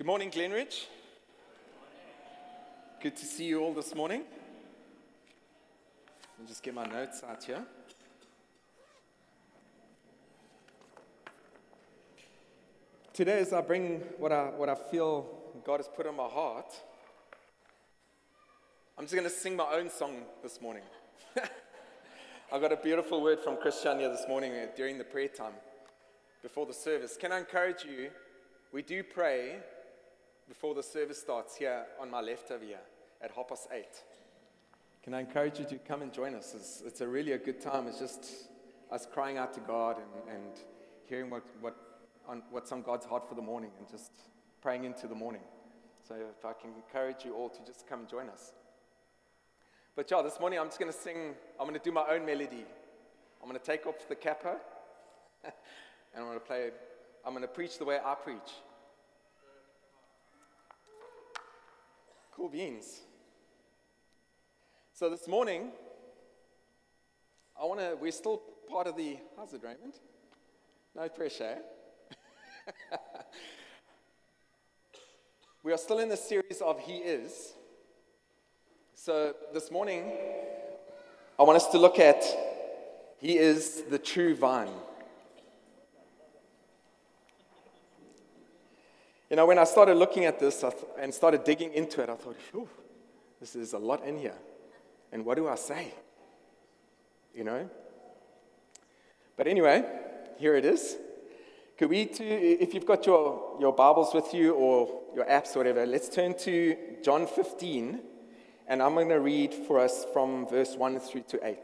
Good morning, Glenridge. Good to see you all this morning. Me just get my notes out here. Today, as I bring what I, what I feel God has put on my heart, I'm just going to sing my own song this morning. I got a beautiful word from Christian here this morning uh, during the prayer time before the service. Can I encourage you? We do pray before the service starts here on my left over here at half past eight. Can I encourage you to come and join us? It's, it's a really a good time. It's just us crying out to God and, and hearing what, what, on, what's on God's heart for the morning and just praying into the morning. So if I can encourage you all to just come and join us. But yeah, this morning I'm just going to sing, I'm going to do my own melody. I'm going to take off the kappa and I'm going to play, I'm going to preach the way I preach. Cool beans. So this morning, I want to, we're still part of the, how's it, Raymond? No pressure. we are still in the series of He Is. So this morning, I want us to look at He is the true vine. You know, when I started looking at this th- and started digging into it, I thought, Phew, this is a lot in here. And what do I say? You know? But anyway, here it is. Could we, if you've got your, your Bibles with you or your apps or whatever, let's turn to John 15, and I'm going to read for us from verse 1 through to 8.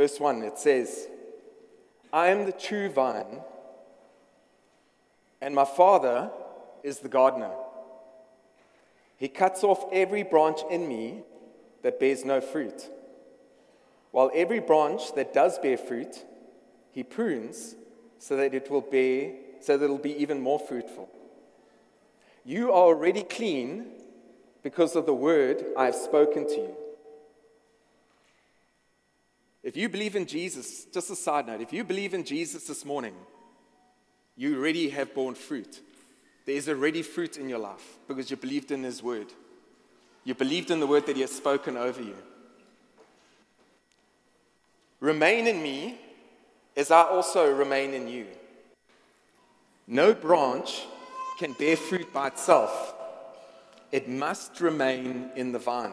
Verse 1, it says, I am the true vine, and my Father is the gardener. He cuts off every branch in me that bears no fruit, while every branch that does bear fruit, he prunes so that it will bear, so that it will be even more fruitful. You are already clean because of the word I have spoken to you. If you believe in Jesus, just a side note, if you believe in Jesus this morning, you already have borne fruit. There's already fruit in your life because you believed in His word. You believed in the word that He has spoken over you. Remain in me as I also remain in you. No branch can bear fruit by itself, it must remain in the vine.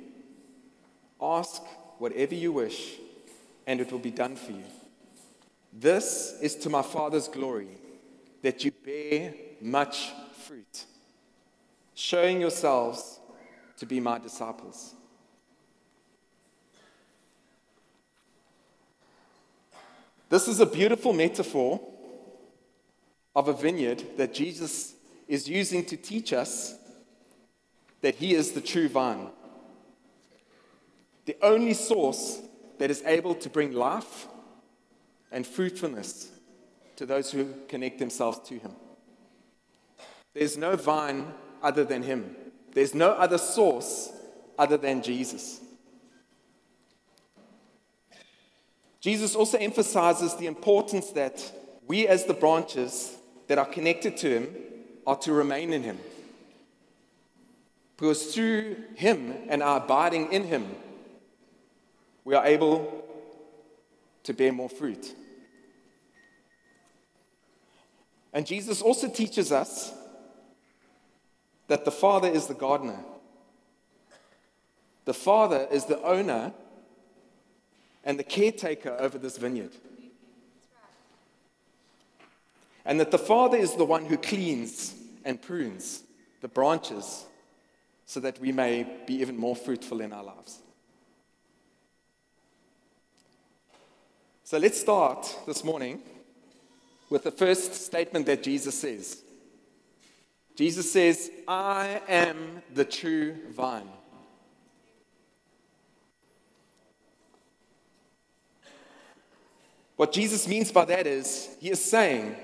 Ask whatever you wish, and it will be done for you. This is to my Father's glory, that you bear much fruit, showing yourselves to be my disciples. This is a beautiful metaphor of a vineyard that Jesus is using to teach us that he is the true vine the only source that is able to bring life and fruitfulness to those who connect themselves to Him. There's no vine other than Him, there's no other source other than Jesus. Jesus also emphasizes the importance that we, as the branches that are connected to Him, are to remain in Him. Because through Him and our abiding in Him, we are able to bear more fruit. And Jesus also teaches us that the Father is the gardener. The Father is the owner and the caretaker over this vineyard. And that the Father is the one who cleans and prunes the branches so that we may be even more fruitful in our lives. So let's start this morning with the first statement that Jesus says. Jesus says, I am the true vine. What Jesus means by that is, he is saying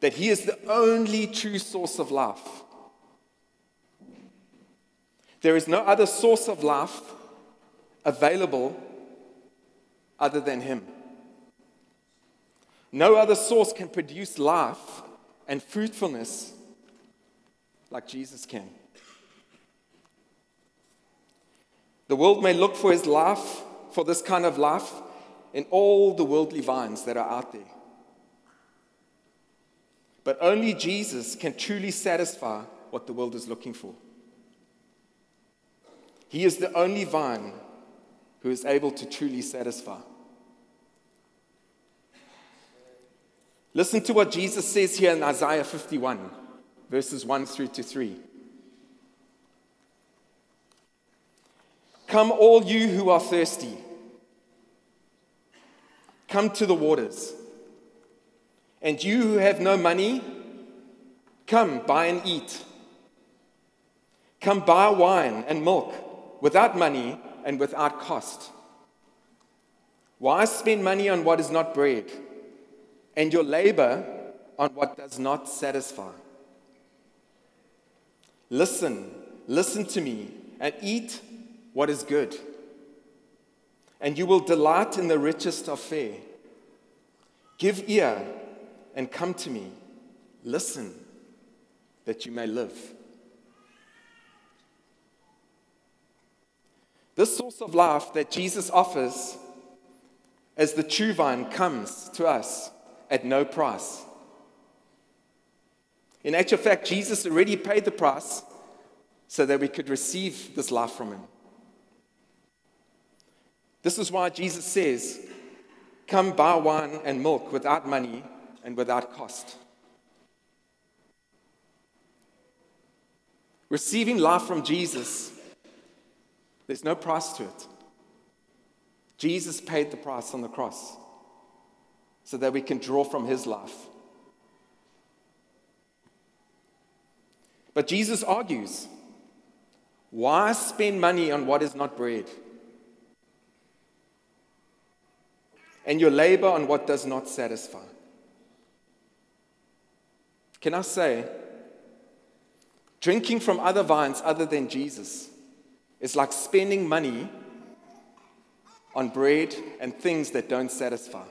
that he is the only true source of life. There is no other source of life available other than him. No other source can produce life and fruitfulness like Jesus can. The world may look for his life, for this kind of life, in all the worldly vines that are out there. But only Jesus can truly satisfy what the world is looking for. He is the only vine who is able to truly satisfy. Listen to what Jesus says here in Isaiah 51, verses 1 through to 3. Come, all you who are thirsty. Come to the waters. And you who have no money, come buy and eat. Come buy wine and milk without money and without cost. Why spend money on what is not bread, and your labor on what does not satisfy? Listen, listen to me, and eat what is good and you will delight in the richest of fare. Give ear and come to me. Listen that you may live. This source of life that Jesus offers as the true vine comes to us at no price. In actual fact, Jesus already paid the price so that we could receive this life from him. This is why Jesus says, Come buy wine and milk without money and without cost. Receiving life from Jesus, there's no price to it. Jesus paid the price on the cross so that we can draw from his life. But Jesus argues why spend money on what is not bread? and your labor on what does not satisfy. Can I say, drinking from other vines other than Jesus is like spending money on bread and things that don't satisfy.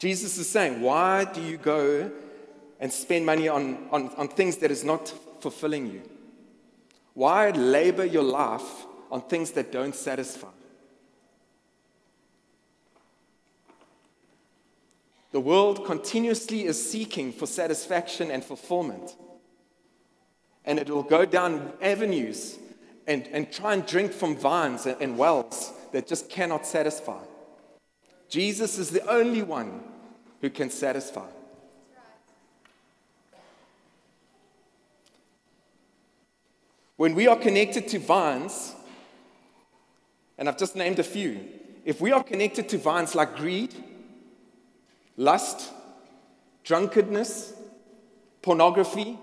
Jesus is saying, Why do you go and spend money on, on, on things that is not fulfilling you? Why labor your life on things that don't satisfy? The world continuously is seeking for satisfaction and fulfillment. And it will go down avenues and, and try and drink from vines and, and wells that just cannot satisfy. Jesus is the only one who can satisfy. When we are connected to vines, and I've just named a few, if we are connected to vines like greed, lust, drunkenness, pornography,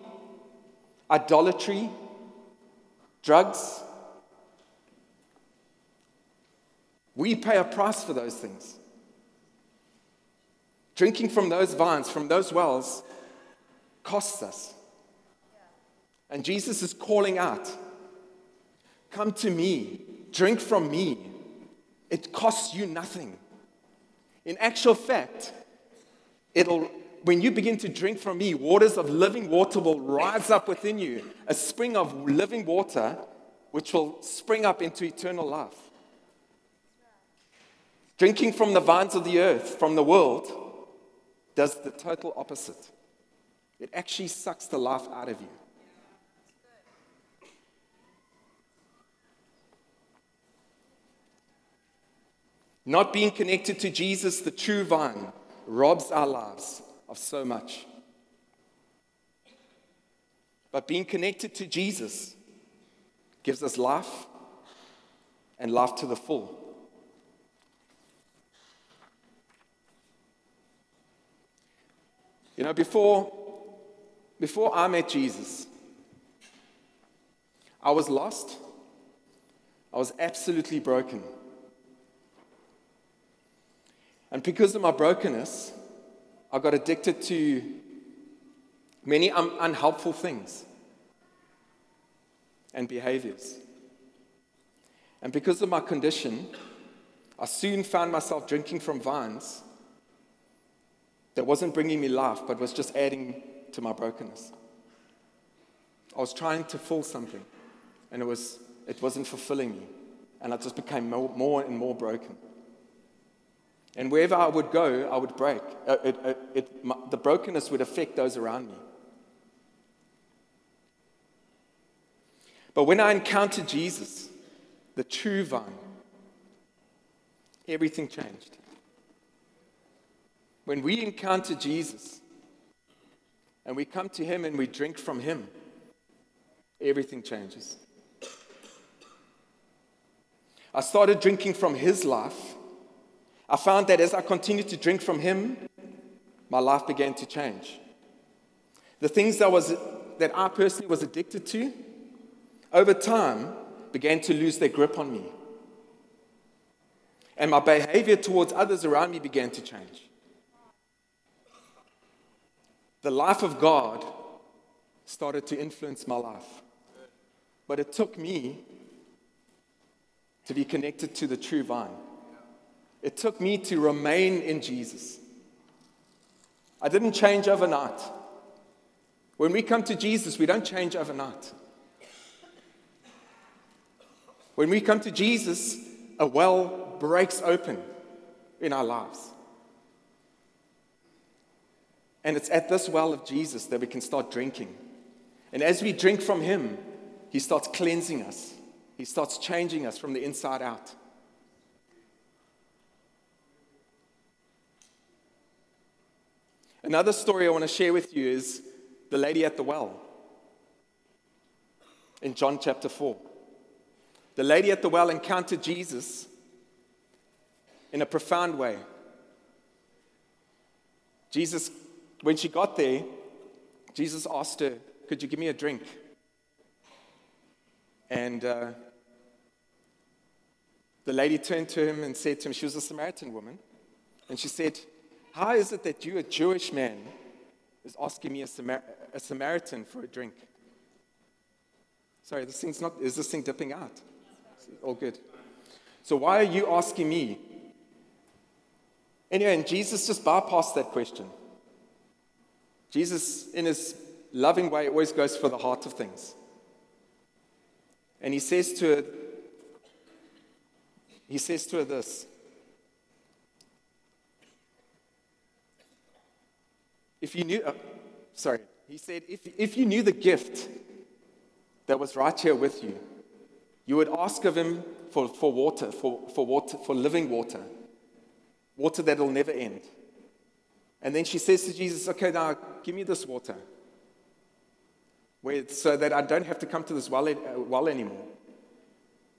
idolatry, drugs. We pay a price for those things. Drinking from those vines, from those wells, costs us. And Jesus is calling out Come to me, drink from me. It costs you nothing. In actual fact, it'll when you begin to drink from me, waters of living water will rise up within you, a spring of living water which will spring up into eternal life. Drinking from the vines of the earth, from the world, does the total opposite. It actually sucks the life out of you. Not being connected to Jesus, the true vine, robs our lives of so much. But being connected to Jesus gives us life and life to the full. You know, before, before I met Jesus, I was lost. I was absolutely broken. And because of my brokenness, I got addicted to many un- unhelpful things and behaviors. And because of my condition, I soon found myself drinking from vines that wasn't bringing me life, but was just adding to my brokenness. I was trying to fill something, and it, was, it wasn't fulfilling me. And I just became more, more and more broken. And wherever I would go, I would break. Uh, it, it, it, my, the brokenness would affect those around me. But when I encountered Jesus, the true vine, everything changed. When we encounter Jesus and we come to Him and we drink from Him, everything changes. I started drinking from His life. I found that as I continued to drink from Him, my life began to change. The things that, was, that I personally was addicted to, over time, began to lose their grip on me. And my behavior towards others around me began to change. The life of God started to influence my life. But it took me to be connected to the true vine. It took me to remain in Jesus. I didn't change overnight. When we come to Jesus, we don't change overnight. When we come to Jesus, a well breaks open in our lives. And it's at this well of Jesus that we can start drinking. And as we drink from Him, He starts cleansing us, He starts changing us from the inside out. Another story I want to share with you is the lady at the well in John chapter 4. The lady at the well encountered Jesus in a profound way. Jesus, when she got there, Jesus asked her, Could you give me a drink? And uh, the lady turned to him and said to him, She was a Samaritan woman. And she said, How is it that you, a Jewish man, is asking me, a, Samar- a Samaritan, for a drink? Sorry, this thing's not, is this thing dipping out? all good. So why are you asking me? Anyway, and Jesus just bypassed that question. Jesus, in his loving way, always goes for the heart of things. And he says to her, he says to her this. If you knew, uh, sorry, he said, if, if you knew the gift that was right here with you, you would ask of him for, for water, for, for water, for living water, water that will never end. And then she says to Jesus, Okay, now give me this water so that I don't have to come to this well, uh, well anymore.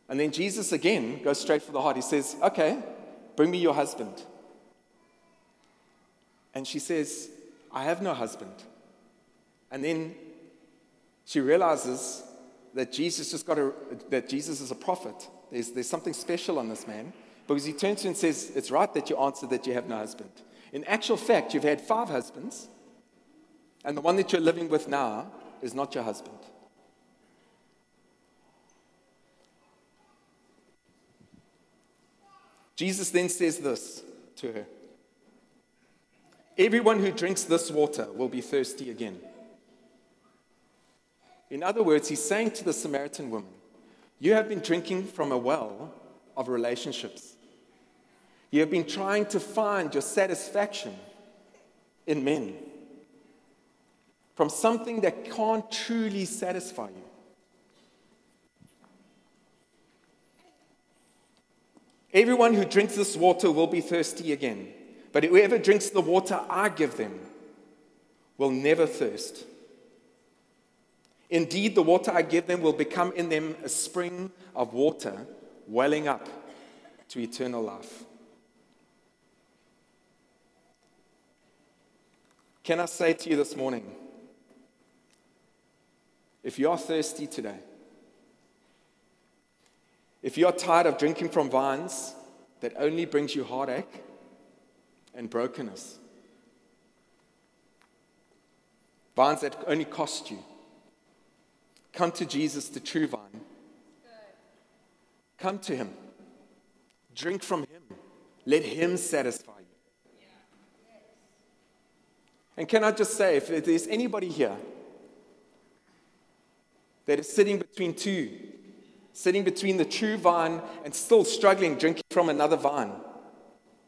And then Jesus again goes straight for the heart. He says, Okay, bring me your husband. And she says, I have no husband. And then she realizes that Jesus just got a, that Jesus is a prophet. There's, there's something special on this man because he turns to her and says, It's right that you answered that you have no husband. In actual fact, you've had five husbands, and the one that you're living with now is not your husband. Jesus then says this to her Everyone who drinks this water will be thirsty again. In other words, he's saying to the Samaritan woman, You have been drinking from a well of relationships. You have been trying to find your satisfaction in men from something that can't truly satisfy you. Everyone who drinks this water will be thirsty again, but whoever drinks the water I give them will never thirst. Indeed, the water I give them will become in them a spring of water welling up to eternal life. Can I say to you this morning, if you are thirsty today, if you are tired of drinking from vines that only brings you heartache and brokenness, vines that only cost you, come to Jesus, the true vine. Come to him. Drink from him. Let him satisfy you. And can I just say, if there's anybody here that is sitting between two sitting between the true vine and still struggling drinking from another vine,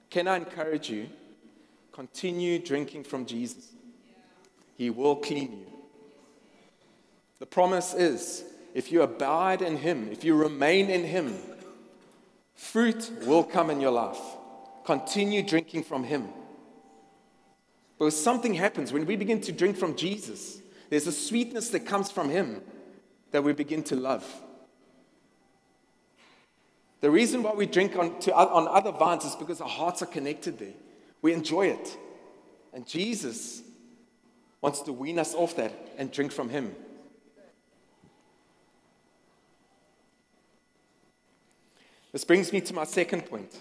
can I encourage you? Continue drinking from Jesus. He will clean you. The promise is if you abide in Him, if you remain in Him, fruit will come in your life. Continue drinking from Him. Because something happens when we begin to drink from Jesus, there's a sweetness that comes from Him that we begin to love. The reason why we drink on, to, on other vines is because our hearts are connected there. We enjoy it. And Jesus wants to wean us off that and drink from Him. This brings me to my second point.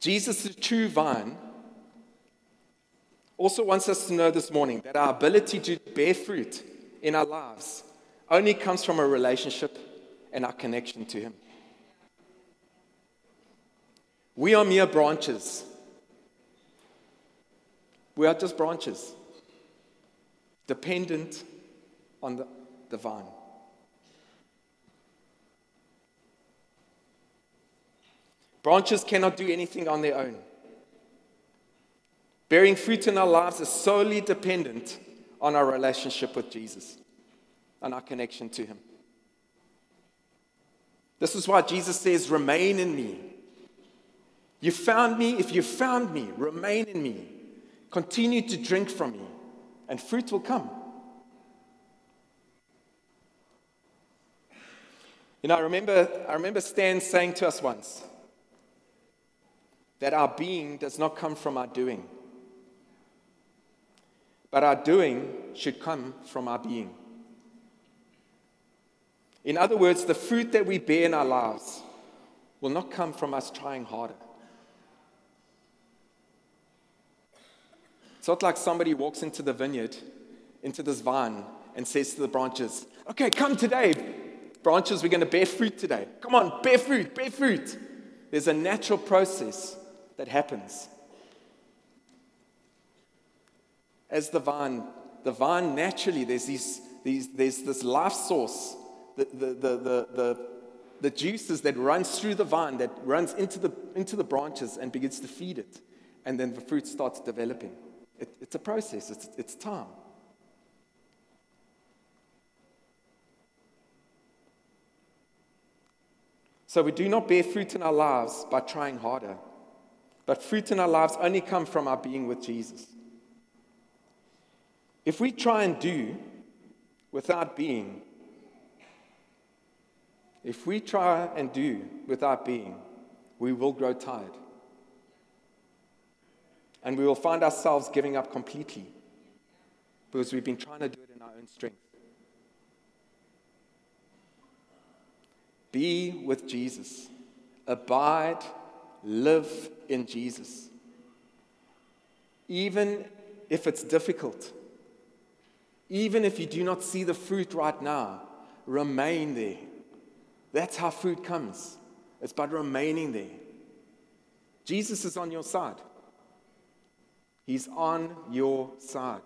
Jesus, is the true vine, also wants us to know this morning that our ability to bear fruit in our lives only comes from a relationship and our connection to Him. We are mere branches. We are just branches, dependent on the, the vine. Branches cannot do anything on their own. Bearing fruit in our lives is solely dependent on our relationship with Jesus and our connection to Him. This is why Jesus says, Remain in me you found me. If you found me, remain in me. Continue to drink from me, and fruit will come. You know, I remember, I remember Stan saying to us once that our being does not come from our doing, but our doing should come from our being. In other words, the fruit that we bear in our lives will not come from us trying harder. It's not like somebody walks into the vineyard, into this vine, and says to the branches, Okay, come today. Branches, we're going to bear fruit today. Come on, bear fruit, bear fruit. There's a natural process that happens. As the vine, the vine naturally, there's, these, these, there's this life source, the, the, the, the, the, the juices that runs through the vine, that runs into the, into the branches and begins to feed it. And then the fruit starts developing. It, it's a process, it's, it's time. So we do not bear fruit in our lives by trying harder, but fruit in our lives only come from our being with Jesus. If we try and do without being, if we try and do without being, we will grow tired and we will find ourselves giving up completely because we've been trying to do it in our own strength. Be with Jesus, abide, live in Jesus. Even if it's difficult, even if you do not see the fruit right now, remain there. That's how fruit comes. It's by remaining there. Jesus is on your side. He's on your side.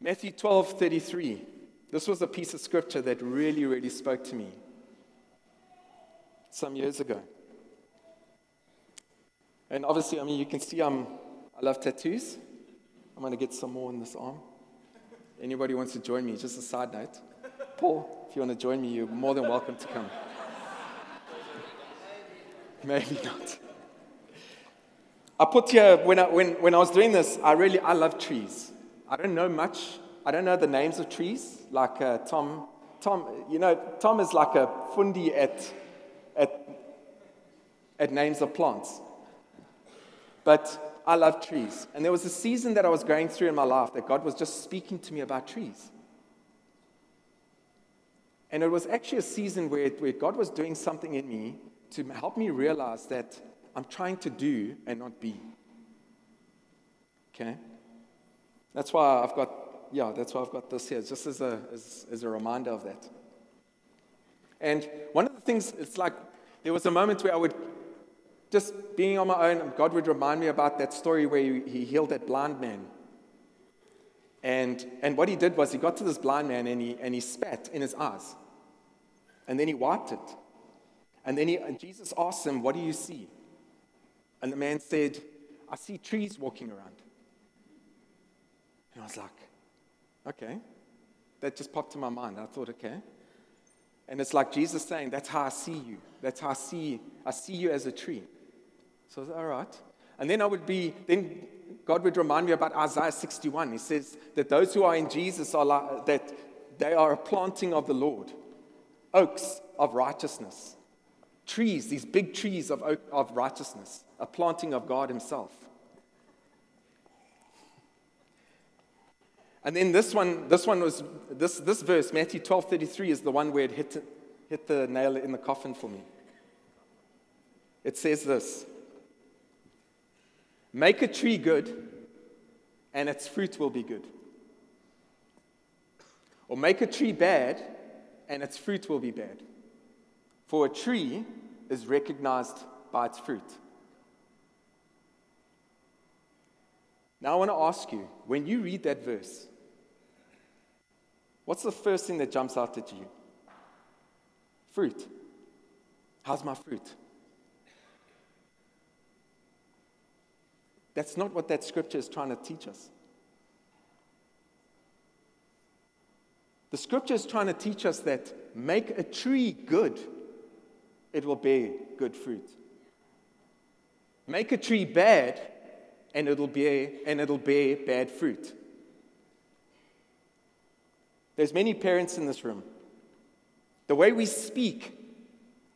Matthew 12 33. This was a piece of scripture that really, really spoke to me some years ago. And obviously, I mean, you can see I'm, I love tattoos. I'm going to get some more on this arm. Anybody wants to join me, just a side note. Paul, if you want to join me, you're more than welcome to come. Maybe not. I put here, when I, when, when I was doing this, I really, I love trees. I don't know much. I don't know the names of trees. Like uh, Tom, Tom, you know, Tom is like a fundi at, at, at names of plants. But I love trees. And there was a season that I was going through in my life that God was just speaking to me about trees. And it was actually a season where, where God was doing something in me to help me realize that I'm trying to do and not be. Okay? That's why I've got, yeah, that's why I've got this here, just as a, as, as a reminder of that. And one of the things, it's like there was a moment where I would, just being on my own, God would remind me about that story where he healed that blind man. And, and what he did was he got to this blind man and he, and he spat in his eyes. And then he wiped it. And then he, and Jesus asked him, What do you see? And the man said, I see trees walking around. And I was like, Okay. That just popped in my mind. I thought, Okay. And it's like Jesus saying, That's how I see you. That's how I see I see you as a tree. So I was, all right. And then I would be, then God would remind me about Isaiah 61. He says that those who are in Jesus are like, that they are a planting of the Lord, oaks of righteousness, trees, these big trees of, oak, of righteousness, a planting of God Himself. And then this one, this one was, this, this verse, Matthew 12 33, is the one where it hit, hit the nail in the coffin for me. It says this Make a tree good, and its fruit will be good. Or make a tree bad, and its fruit will be bad. For a tree is recognized by its fruit. Now, I want to ask you when you read that verse, What's the first thing that jumps out at you? Fruit. How's my fruit? That's not what that scripture is trying to teach us. The scripture is trying to teach us that make a tree good, it will bear good fruit. Make a tree bad, and it'll bear, and it'll bear bad fruit. There's many parents in this room. The way we speak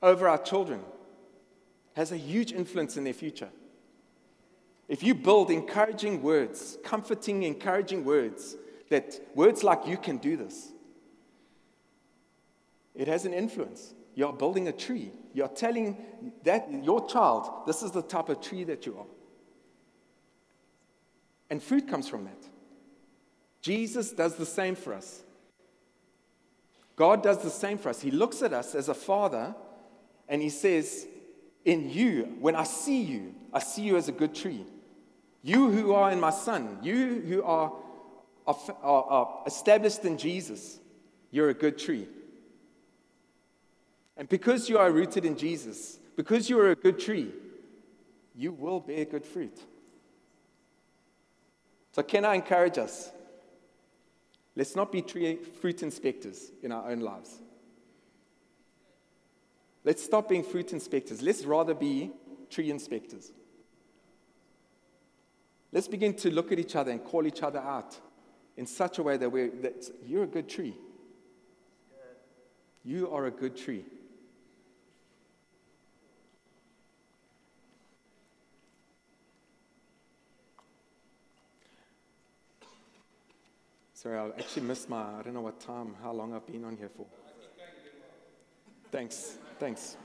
over our children has a huge influence in their future. If you build encouraging words, comforting, encouraging words, that words like you can do this, it has an influence. You're building a tree. You're telling that your child, this is the type of tree that you are. And fruit comes from that. Jesus does the same for us. God does the same for us. He looks at us as a father and he says, In you, when I see you, I see you as a good tree. You who are in my son, you who are, are, are established in Jesus, you're a good tree. And because you are rooted in Jesus, because you are a good tree, you will bear good fruit. So, can I encourage us? Let's not be tree, fruit inspectors in our own lives. Let's stop being fruit inspectors. Let's rather be tree inspectors. Let's begin to look at each other and call each other out in such a way that, we're, that you're a good tree. You are a good tree. Sorry, I actually missed my, I don't know what time, how long I've been on here for. Thanks, thanks.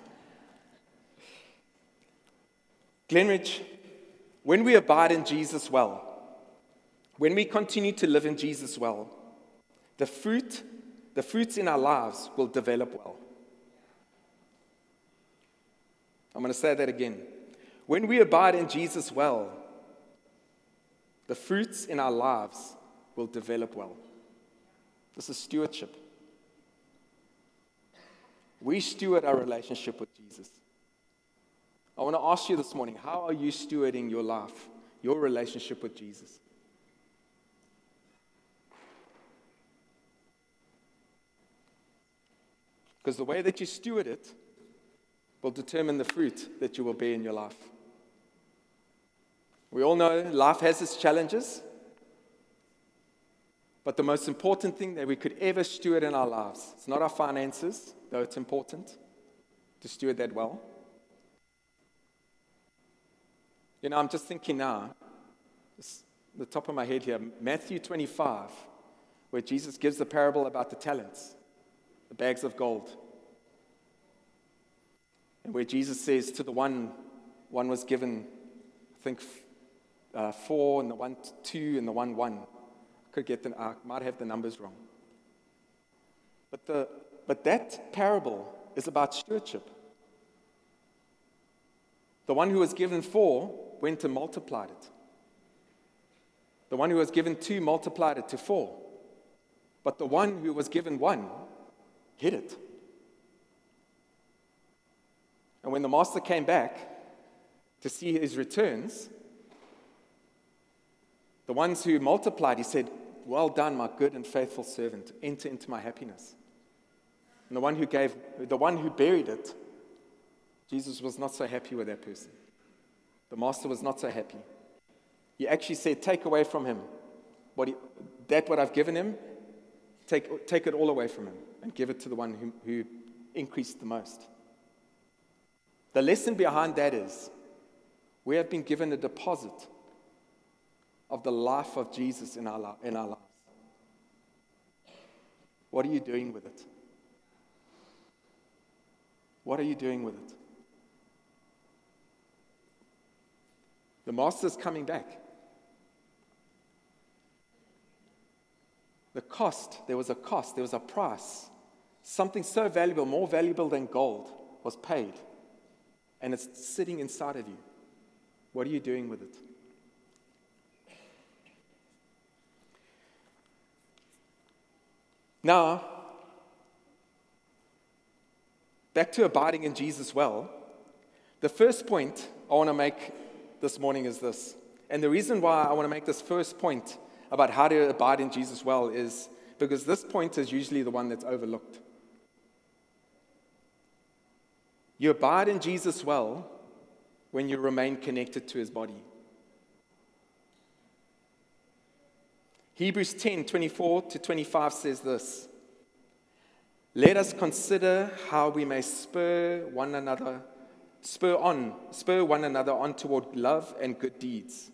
Glenridge, when we abide in Jesus well, when we continue to live in Jesus well, the fruit, the fruits in our lives will develop well. I'm going to say that again. When we abide in Jesus well, the fruits in our lives will develop well. This is stewardship. We steward our relationship with Jesus. I want to ask you this morning how are you stewarding your life, your relationship with Jesus? Because the way that you steward it will determine the fruit that you will bear in your life. We all know life has its challenges, but the most important thing that we could ever steward in our lives, it's not our finances, though it's important to steward that well. You know, I'm just thinking now, just the top of my head here, Matthew 25, where Jesus gives the parable about the talents, the bags of gold. And where Jesus says to the one, one was given, I think, uh, four, and the one two, and the one one. I could get the, I might have the numbers wrong. But, the, but that parable is about stewardship. The one who was given four went and multiplied it. The one who was given two multiplied it to four. But the one who was given one hid it. And when the master came back to see his returns, the ones who multiplied, he said, Well done, my good and faithful servant. Enter into my happiness. And the one who gave, the one who buried it, Jesus was not so happy with that person. The master was not so happy. He actually said, Take away from him what he, that what I've given him, take, take it all away from him and give it to the one who, who increased the most. The lesson behind that is we have been given a deposit of the life of Jesus in our, in our lives. What are you doing with it? What are you doing with it? The master's coming back. The cost, there was a cost, there was a price. Something so valuable, more valuable than gold, was paid. And it's sitting inside of you. What are you doing with it? Now, back to abiding in Jesus well. The first point I want to make this morning is this. And the reason why I want to make this first point about how to abide in Jesus well is because this point is usually the one that's overlooked. You abide in Jesus well when you remain connected to his body. Hebrews 10 24 to 25 says this Let us consider how we may spur one another spur on, spur one another on toward love and good deeds,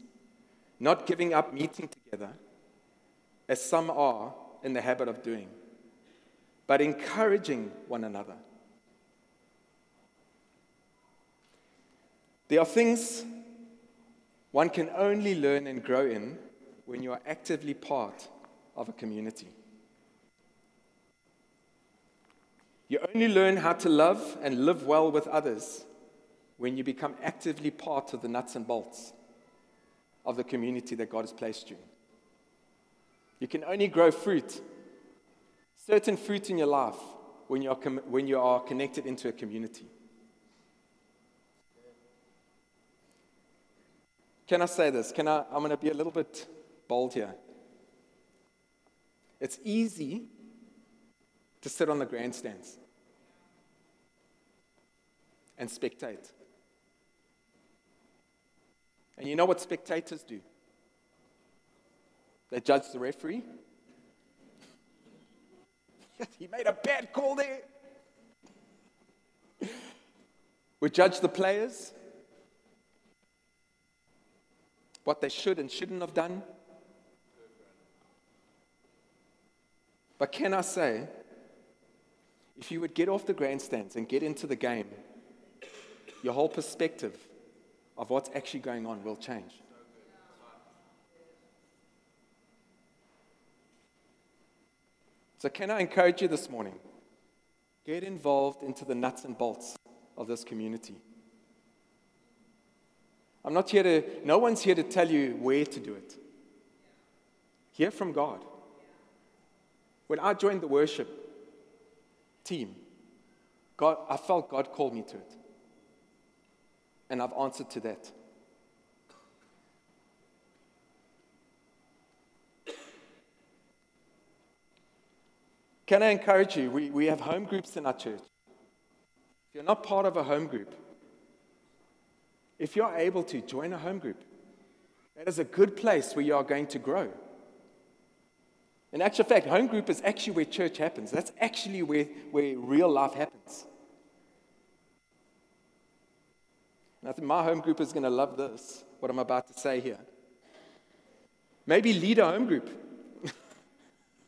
not giving up meeting together, as some are in the habit of doing, but encouraging one another. There are things one can only learn and grow in when you are actively part of a community. You only learn how to love and live well with others when you become actively part of the nuts and bolts of the community that God has placed you. You can only grow fruit, certain fruit in your life, when you are, com- when you are connected into a community. Can I say this? Can I, I'm going to be a little bit bold here. It's easy to sit on the grandstands and spectate. And you know what spectators do? They judge the referee. he made a bad call there. We judge the players, what they should and shouldn't have done. But can I say, if you would get off the grandstands and get into the game, your whole perspective of what's actually going on will change. So, can I encourage you this morning? Get involved into the nuts and bolts of this community. I'm not here to, no one's here to tell you where to do it. Hear from God. When I joined the worship team, God, I felt God called me to it and I've answered to that. Can I encourage you? We, we have home groups in our church. If you're not part of a home group, if you're able to, join a home group. That is a good place where you are going to grow. In actual fact, home group is actually where church happens. That's actually where, where real life happens. And I think my home group is going to love this. what I'm about to say here. Maybe lead a home group.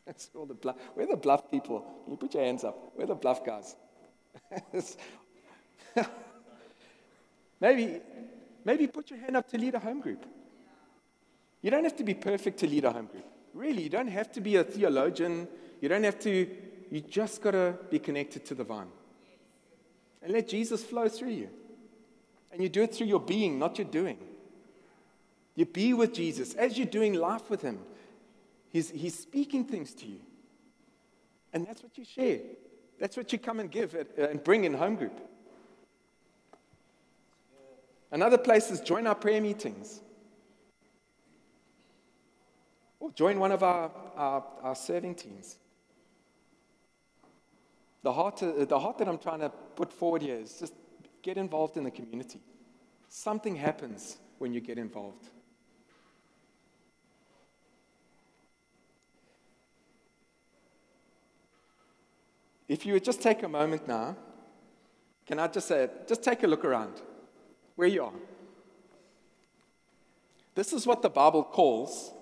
That's all the bluff. We're the bluff people. Can you put your hands up? We're the bluff guys. maybe, maybe put your hand up to lead a home group. You don't have to be perfect to lead a home group. Really, you don't have to be a theologian. You don't have to, you just got to be connected to the vine. And let Jesus flow through you. And you do it through your being, not your doing. You be with Jesus. As you're doing life with Him, He's, he's speaking things to you. And that's what you share. That's what you come and give uh, and bring in home group. Another place is join our prayer meetings. Or join one of our, our, our serving teams. The heart, uh, the heart that I'm trying to put forward here is just get involved in the community. Something happens when you get involved. If you would just take a moment now, can I just say, just take a look around where you are. This is what the Bible calls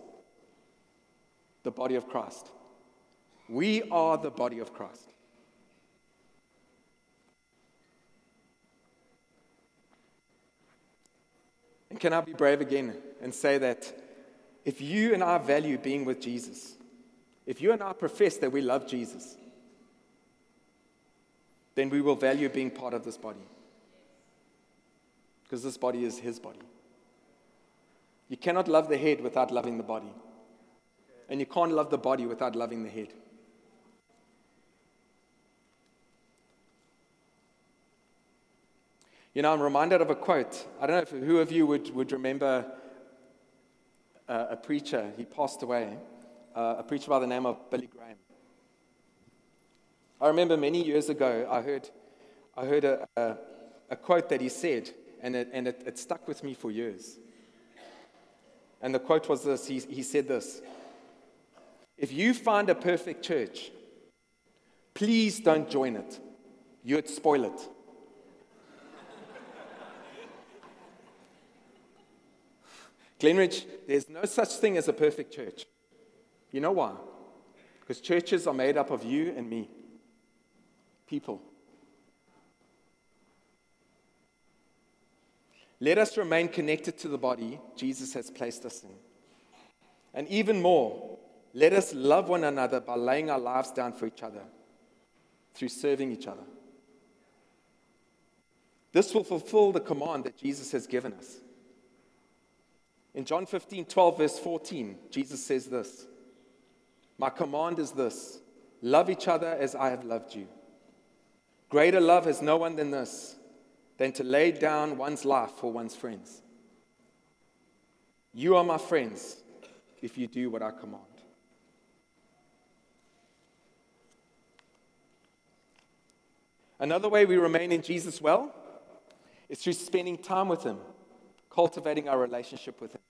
the body of Christ. We are the body of Christ. And can I be brave again and say that if you and I value being with Jesus, if you and I profess that we love Jesus, then we will value being part of this body. Because this body is His body. You cannot love the head without loving the body. And you can't love the body without loving the head. You know, I'm reminded of a quote. I don't know if who of you would, would remember uh, a preacher. He passed away, uh, a preacher by the name of Billy Graham. I remember many years ago, I heard, I heard a, a, a quote that he said, and, it, and it, it stuck with me for years. And the quote was this he, he said this If you find a perfect church, please don't join it, you'd spoil it. Glenridge, there's no such thing as a perfect church. You know why? Because churches are made up of you and me people. Let us remain connected to the body Jesus has placed us in. And even more, let us love one another by laying our lives down for each other through serving each other. This will fulfill the command that Jesus has given us. In John 15, 12, verse 14, Jesus says this My command is this love each other as I have loved you. Greater love has no one than this, than to lay down one's life for one's friends. You are my friends if you do what I command. Another way we remain in Jesus well is through spending time with Him, cultivating our relationship with Him.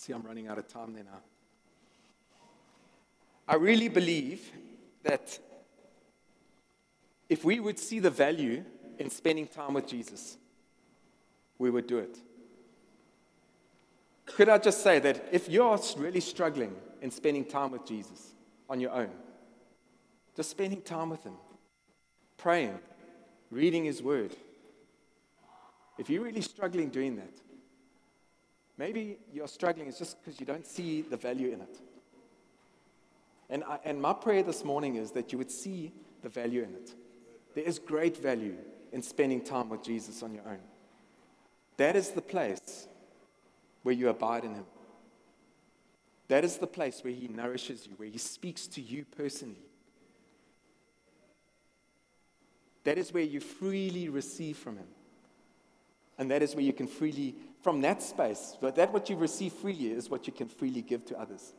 See, I'm running out of time there now. I really believe that if we would see the value in spending time with Jesus, we would do it. Could I just say that if you're really struggling in spending time with Jesus on your own, just spending time with Him, praying, reading His Word, if you're really struggling doing that, maybe you're struggling is just because you don't see the value in it. And, I, and my prayer this morning is that you would see the value in it. There is great value in spending time with Jesus on your own. That is the place where you abide in Him. That is the place where He nourishes you, where He speaks to you personally. That is where you freely receive from Him. And that is where you can freely, from that space, that what you receive freely is what you can freely give to others.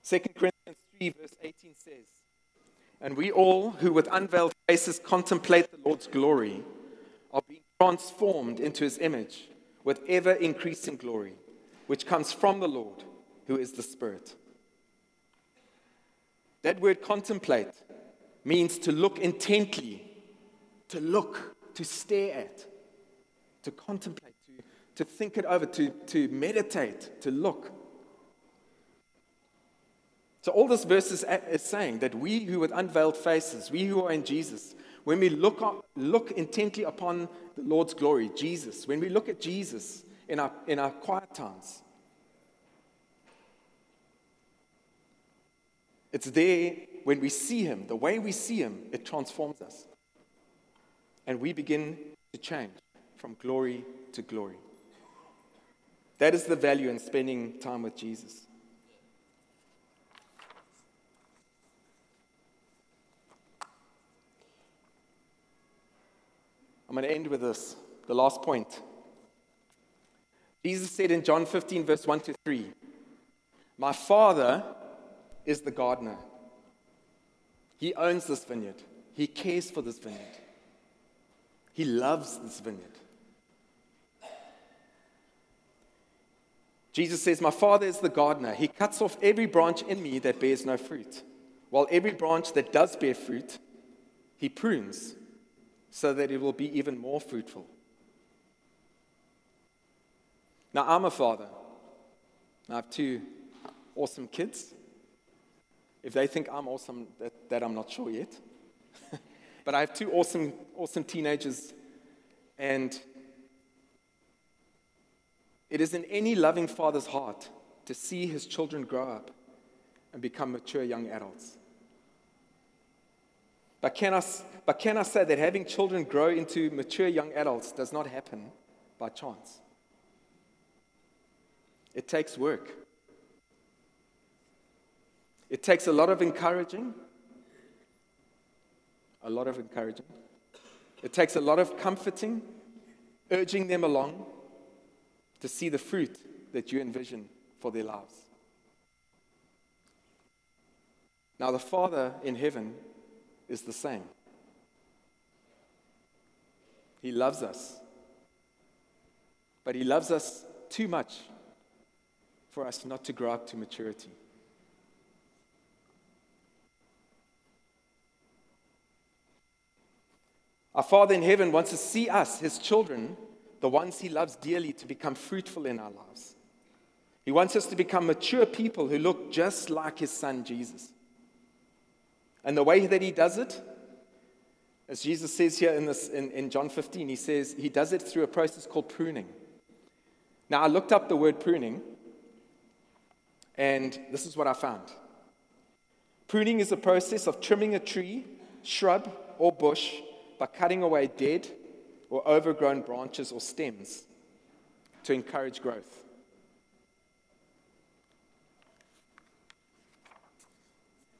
Second Corinthians 3, verse 18 says, And we all who with unveiled faces contemplate the Lord's glory are being transformed into his image with ever increasing glory, which comes from the Lord, who is the Spirit. That word contemplate means to look intently, to look, to stare at, to contemplate, to, to think it over, to, to meditate, to look. So, all this verse is, is saying that we who with unveiled faces, we who are in Jesus, when we look, up, look intently upon the Lord's glory, Jesus, when we look at Jesus in our, in our quiet times, it's there when we see Him, the way we see Him, it transforms us. And we begin to change from glory to glory. That is the value in spending time with Jesus. I'm going to end with this, the last point. Jesus said in John 15, verse 1 to 3, My Father is the gardener. He owns this vineyard, He cares for this vineyard, He loves this vineyard. Jesus says, My Father is the gardener. He cuts off every branch in me that bears no fruit, while every branch that does bear fruit, He prunes so that it will be even more fruitful. Now, I'm a father. I have two awesome kids. If they think I'm awesome, that, that I'm not sure yet. but I have two awesome, awesome teenagers, and it is in any loving father's heart to see his children grow up and become mature young adults. But can, I, but can I say that having children grow into mature young adults does not happen by chance? It takes work. It takes a lot of encouraging, a lot of encouraging. It takes a lot of comforting, urging them along to see the fruit that you envision for their lives. Now, the Father in heaven is the same. He loves us. But He loves us too much for us not to grow up to maturity. Our Father in heaven wants to see us, His children, the ones He loves dearly, to become fruitful in our lives. He wants us to become mature people who look just like His Son, Jesus. And the way that he does it, as Jesus says here in, this, in, in John 15, he says he does it through a process called pruning. Now, I looked up the word pruning, and this is what I found. Pruning is a process of trimming a tree, shrub, or bush by cutting away dead or overgrown branches or stems to encourage growth.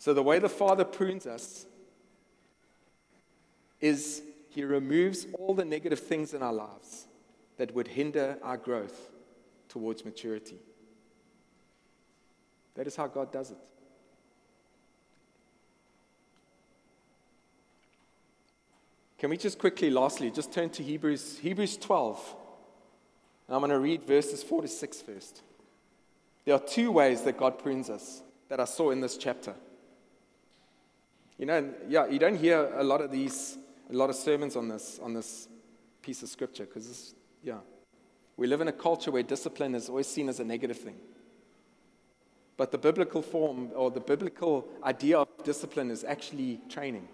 So, the way the Father prunes us is He removes all the negative things in our lives that would hinder our growth towards maturity. That is how God does it. Can we just quickly, lastly, just turn to Hebrews, Hebrews 12. And I'm going to read verses 4 to 6 first. There are two ways that God prunes us that I saw in this chapter. You know, yeah, you don't hear a lot of these, a lot of sermons on this, on this piece of scripture because, yeah, we live in a culture where discipline is always seen as a negative thing. But the biblical form or the biblical idea of discipline is actually training.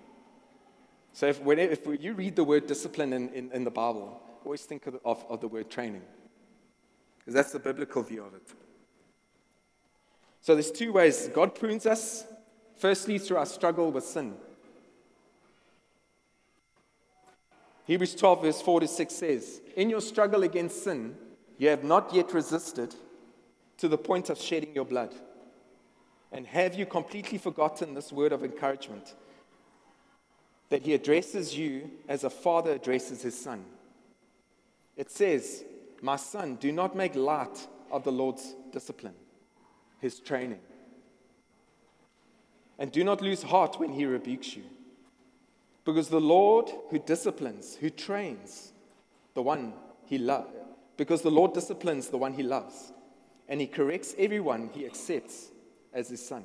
So if, if you read the word discipline in, in, in the Bible, always think of, of, of the word training. Because that's the biblical view of it. So there's two ways God prunes us Firstly, through our struggle with sin. Hebrews 12, verse 4 to 6 says, In your struggle against sin, you have not yet resisted to the point of shedding your blood. And have you completely forgotten this word of encouragement? That he addresses you as a father addresses his son. It says, My son, do not make light of the Lord's discipline, his training. And do not lose heart when he rebukes you. Because the Lord who disciplines, who trains the one he loves, because the Lord disciplines the one he loves, and he corrects everyone he accepts as his son.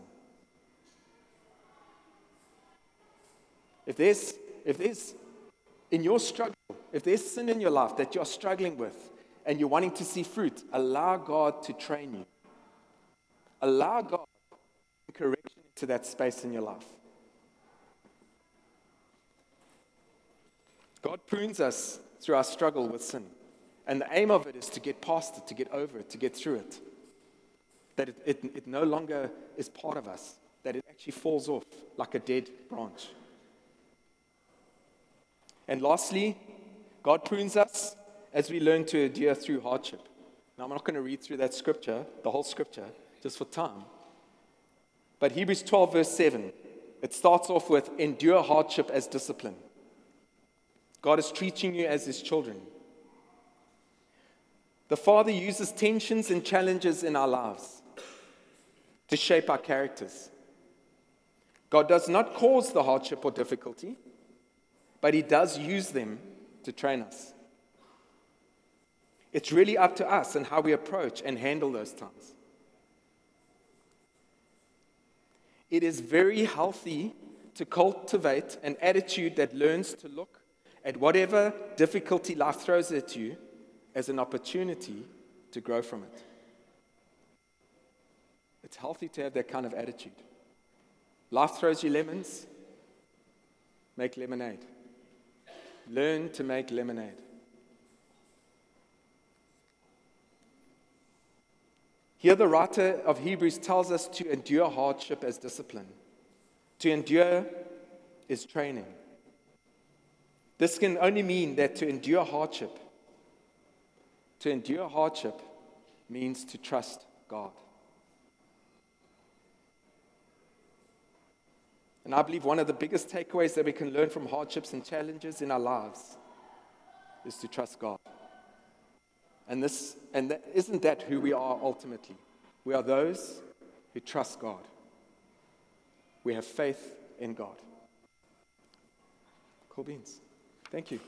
If there's, if there's in your struggle, if there's sin in your life that you're struggling with and you're wanting to see fruit, allow God to train you. Allow God to correction into that space in your life. God prunes us through our struggle with sin. And the aim of it is to get past it, to get over it, to get through it. That it, it, it no longer is part of us, that it actually falls off like a dead branch. And lastly, God prunes us as we learn to endure through hardship. Now, I'm not going to read through that scripture, the whole scripture, just for time. But Hebrews 12, verse 7, it starts off with endure hardship as discipline. God is treating you as his children. The Father uses tensions and challenges in our lives to shape our characters. God does not cause the hardship or difficulty, but He does use them to train us. It's really up to us and how we approach and handle those times. It is very healthy to cultivate an attitude that learns to look at whatever difficulty life throws at you as an opportunity to grow from it. It's healthy to have that kind of attitude. Life throws you lemons, make lemonade. Learn to make lemonade. Here, the writer of Hebrews tells us to endure hardship as discipline. To endure is training. This can only mean that to endure hardship, to endure hardship means to trust God. And I believe one of the biggest takeaways that we can learn from hardships and challenges in our lives is to trust God. And, this, and that, isn't that who we are ultimately? We are those who trust God. We have faith in God. Cool beans. Thank you.